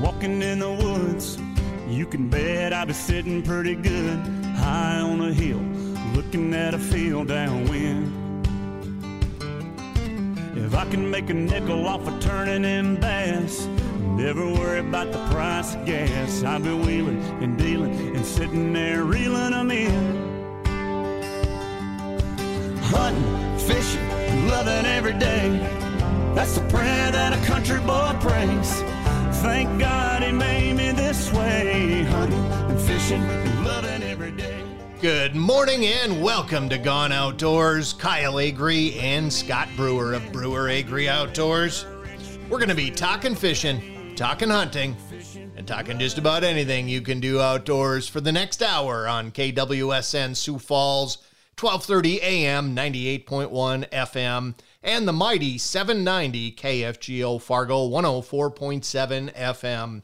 walking in the woods. You can bet I'll be sitting pretty good high on a hill, looking at a field downwind. If I can make a nickel off of turning in bass, never worry about the price of gas. I'll be wheeling and dealing and sitting there reeling them in. Hunting, fishing, loving every day. That's the prayer that a country boy prays. Thank God he made me this way. Hunting and fishing and loving every day. Good morning and welcome to Gone Outdoors. Kyle Agri and Scott Brewer of Brewer Agri Outdoors. We're going to be talking fishing, talking hunting, and talking just about anything you can do outdoors for the next hour on KWSN Sioux Falls, 1230 AM, 98.1 FM, and the mighty 790 KFGO Fargo, 104.7 FM.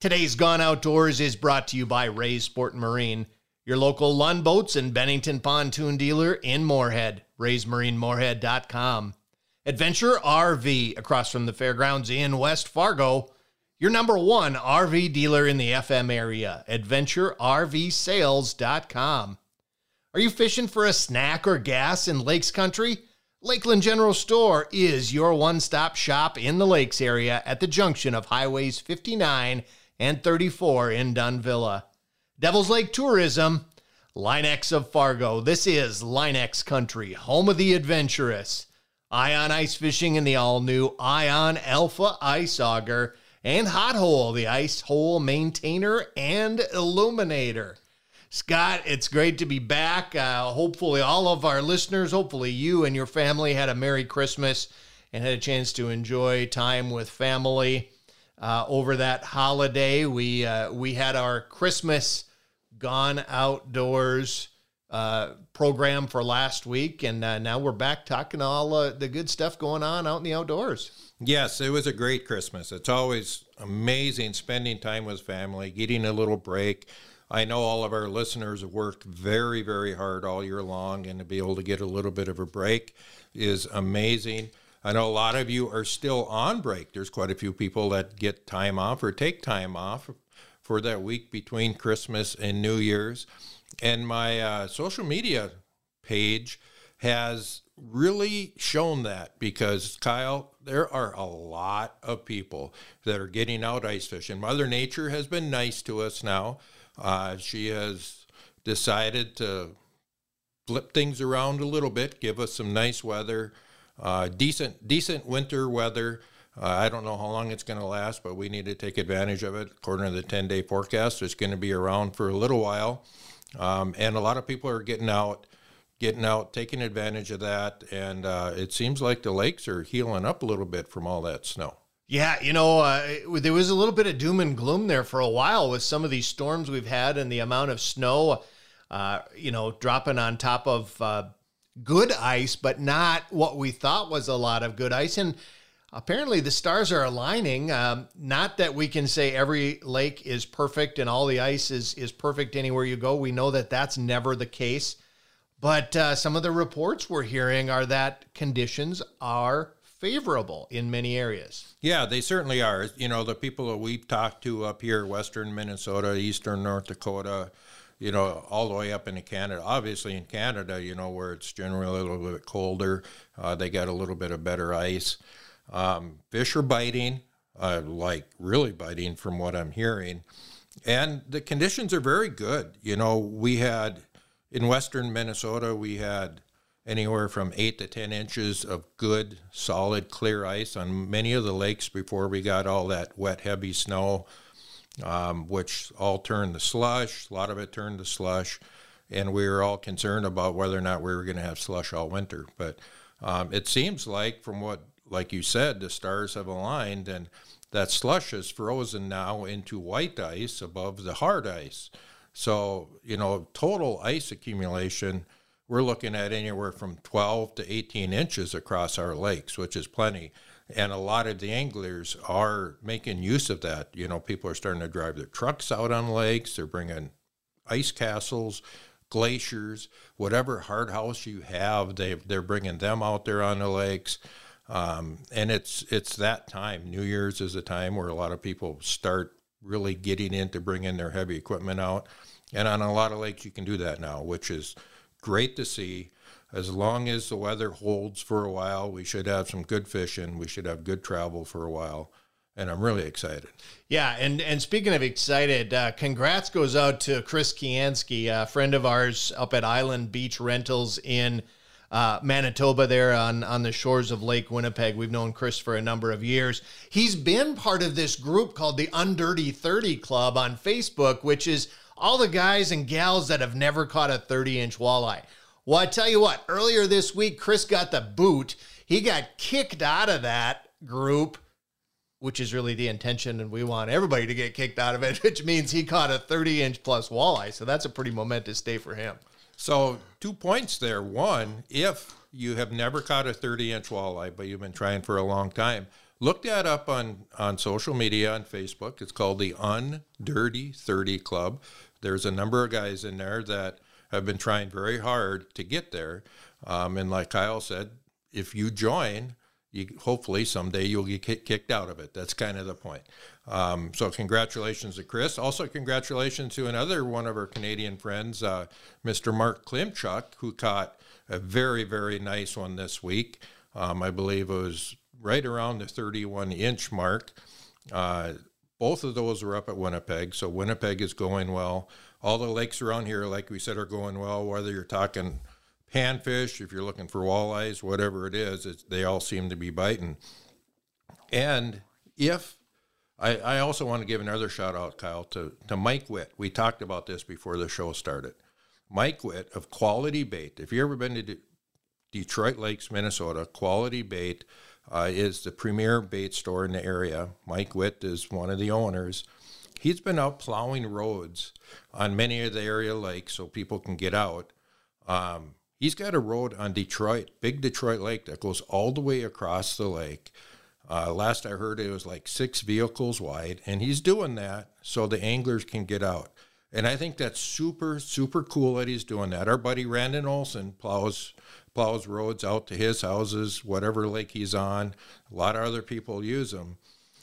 Today's Gone Outdoors is brought to you by Ray's Sport and Marine, your local Lund Boats and Bennington Pontoon dealer in Moorhead, raysmarinemoorhead.com. Adventure RV across from the fairgrounds in West Fargo, your number one RV dealer in the FM area, adventurervsales.com. Are you fishing for a snack or gas in Lakes Country? Lakeland General Store is your one stop shop in the Lakes area at the junction of Highways 59 and 34 in Dunvilla. Devil's Lake Tourism, Linex of Fargo. This is Linex Country, home of the adventurous. Ion Ice Fishing in the all new Ion Alpha Ice Auger, and Hot Hole, the ice hole maintainer and illuminator. Scott, it's great to be back. Uh, hopefully, all of our listeners, hopefully, you and your family had a Merry Christmas and had a chance to enjoy time with family uh, over that holiday. We uh, we had our Christmas Gone Outdoors uh, program for last week, and uh, now we're back talking all uh, the good stuff going on out in the outdoors. Yes, it was a great Christmas. It's always amazing spending time with family, getting a little break. I know all of our listeners worked very, very hard all year long, and to be able to get a little bit of a break is amazing. I know a lot of you are still on break. There's quite a few people that get time off or take time off for that week between Christmas and New Year's. And my uh, social media page has really shown that because, Kyle, there are a lot of people that are getting out ice fishing. Mother Nature has been nice to us now. Uh, she has decided to flip things around a little bit, give us some nice weather, uh, decent decent winter weather. Uh, I don't know how long it's going to last, but we need to take advantage of it. According to the 10 day forecast, it's going to be around for a little while. Um, and a lot of people are getting out, getting out, taking advantage of that. And uh, it seems like the lakes are healing up a little bit from all that snow. Yeah, you know, uh, there was a little bit of doom and gloom there for a while with some of these storms we've had and the amount of snow, uh, you know, dropping on top of uh, good ice, but not what we thought was a lot of good ice. And apparently the stars are aligning. Um, not that we can say every lake is perfect and all the ice is, is perfect anywhere you go. We know that that's never the case. But uh, some of the reports we're hearing are that conditions are favorable in many areas. Yeah, they certainly are. You know, the people that we've talked to up here, western Minnesota, eastern North Dakota, you know, all the way up into Canada. Obviously, in Canada, you know, where it's generally a little bit colder, uh, they got a little bit of better ice. Um, fish are biting, uh, like really biting from what I'm hearing. And the conditions are very good. You know, we had in western Minnesota, we had anywhere from eight to 10 inches of good, solid, clear ice on many of the lakes before we got all that wet, heavy snow, um, which all turned to slush. A lot of it turned to slush. And we were all concerned about whether or not we were going to have slush all winter. But um, it seems like, from what, like you said, the stars have aligned and that slush is frozen now into white ice above the hard ice. So, you know, total ice accumulation we're looking at anywhere from 12 to 18 inches across our lakes, which is plenty. And a lot of the anglers are making use of that. You know, people are starting to drive their trucks out on lakes. They're bringing ice castles, glaciers, whatever hard house you have. They they're bringing them out there on the lakes. Um, and it's it's that time. New Year's is a time where a lot of people start really getting into bringing their heavy equipment out. And on a lot of lakes, you can do that now, which is great to see. As long as the weather holds for a while, we should have some good fishing. We should have good travel for a while. And I'm really excited. Yeah, and and speaking of excited, uh, congrats goes out to Chris Kiansky, a friend of ours up at Island Beach Rentals in uh, Manitoba, there on, on the shores of Lake Winnipeg. We've known Chris for a number of years. He's been part of this group called the Undirty 30 Club on Facebook, which is all the guys and gals that have never caught a 30 inch walleye. Well, I tell you what, earlier this week, Chris got the boot. He got kicked out of that group which is really the intention, and we want everybody to get kicked out of it, which means he caught a 30 inch plus walleye. So that's a pretty momentous day for him. So, two points there. One, if you have never caught a 30 inch walleye, but you've been trying for a long time, look that up on, on social media on Facebook. It's called the Undirty 30 Club. There's a number of guys in there that have been trying very hard to get there. Um, and like Kyle said, if you join, you hopefully someday you'll get kicked out of it. That's kind of the point. Um, so congratulations to Chris. Also congratulations to another one of our Canadian friends, uh, Mr. Mark Klimchuk, who caught a very very nice one this week. Um, I believe it was right around the 31 inch mark. Uh, both of those were up at Winnipeg, so Winnipeg is going well. All the lakes around here, like we said, are going well. Whether you're talking panfish, if you're looking for walleyes, whatever it is, they all seem to be biting. And if I, I also want to give another shout out, Kyle, to, to Mike Witt. We talked about this before the show started. Mike Witt of Quality Bait. If you've ever been to De- Detroit Lakes, Minnesota, Quality Bait uh, is the premier bait store in the area. Mike Witt is one of the owners. He's been out plowing roads on many of the area lakes so people can get out. Um, He's got a road on Detroit, Big Detroit Lake, that goes all the way across the lake. Uh, last I heard, it was like six vehicles wide, and he's doing that so the anglers can get out. And I think that's super, super cool that he's doing that. Our buddy Randon Olson plows plows roads out to his houses, whatever lake he's on. A lot of other people use them.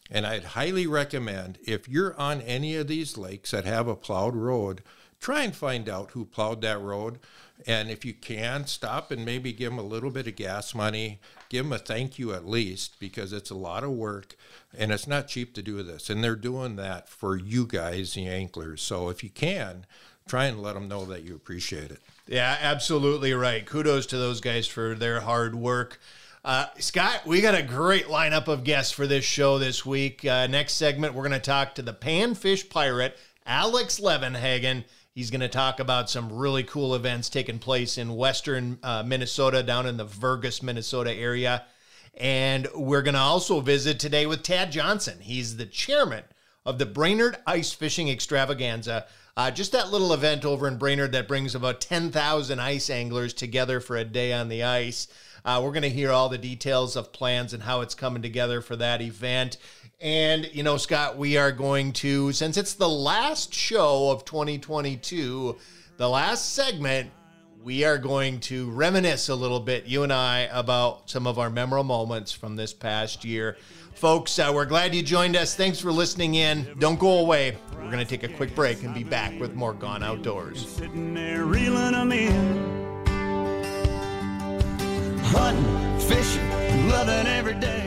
And I'd highly recommend if you're on any of these lakes that have a plowed road, try and find out who plowed that road. And if you can, stop and maybe give them a little bit of gas money, give them a thank you at least, because it's a lot of work and it's not cheap to do this. And they're doing that for you guys, the anglers. So if you can, try and let them know that you appreciate it. Yeah, absolutely right. Kudos to those guys for their hard work. Uh, Scott, we got a great lineup of guests for this show this week. Uh, next segment, we're going to talk to the panfish pirate, Alex Levenhagen. He's going to talk about some really cool events taking place in western uh, Minnesota, down in the Fergus, Minnesota area. And we're going to also visit today with Tad Johnson. He's the chairman of the Brainerd Ice Fishing Extravaganza. Uh, just that little event over in Brainerd that brings about 10,000 ice anglers together for a day on the ice. Uh, we're going to hear all the details of plans and how it's coming together for that event. And, you know, Scott, we are going to, since it's the last show of 2022, the last segment, we are going to reminisce a little bit, you and I, about some of our memorable moments from this past year. Folks, uh, we're glad you joined us. Thanks for listening in. Don't go away. We're going to take a quick break and be back with more Gone Outdoors. Sitting there reeling them in. Hunting, fishing, loving every day.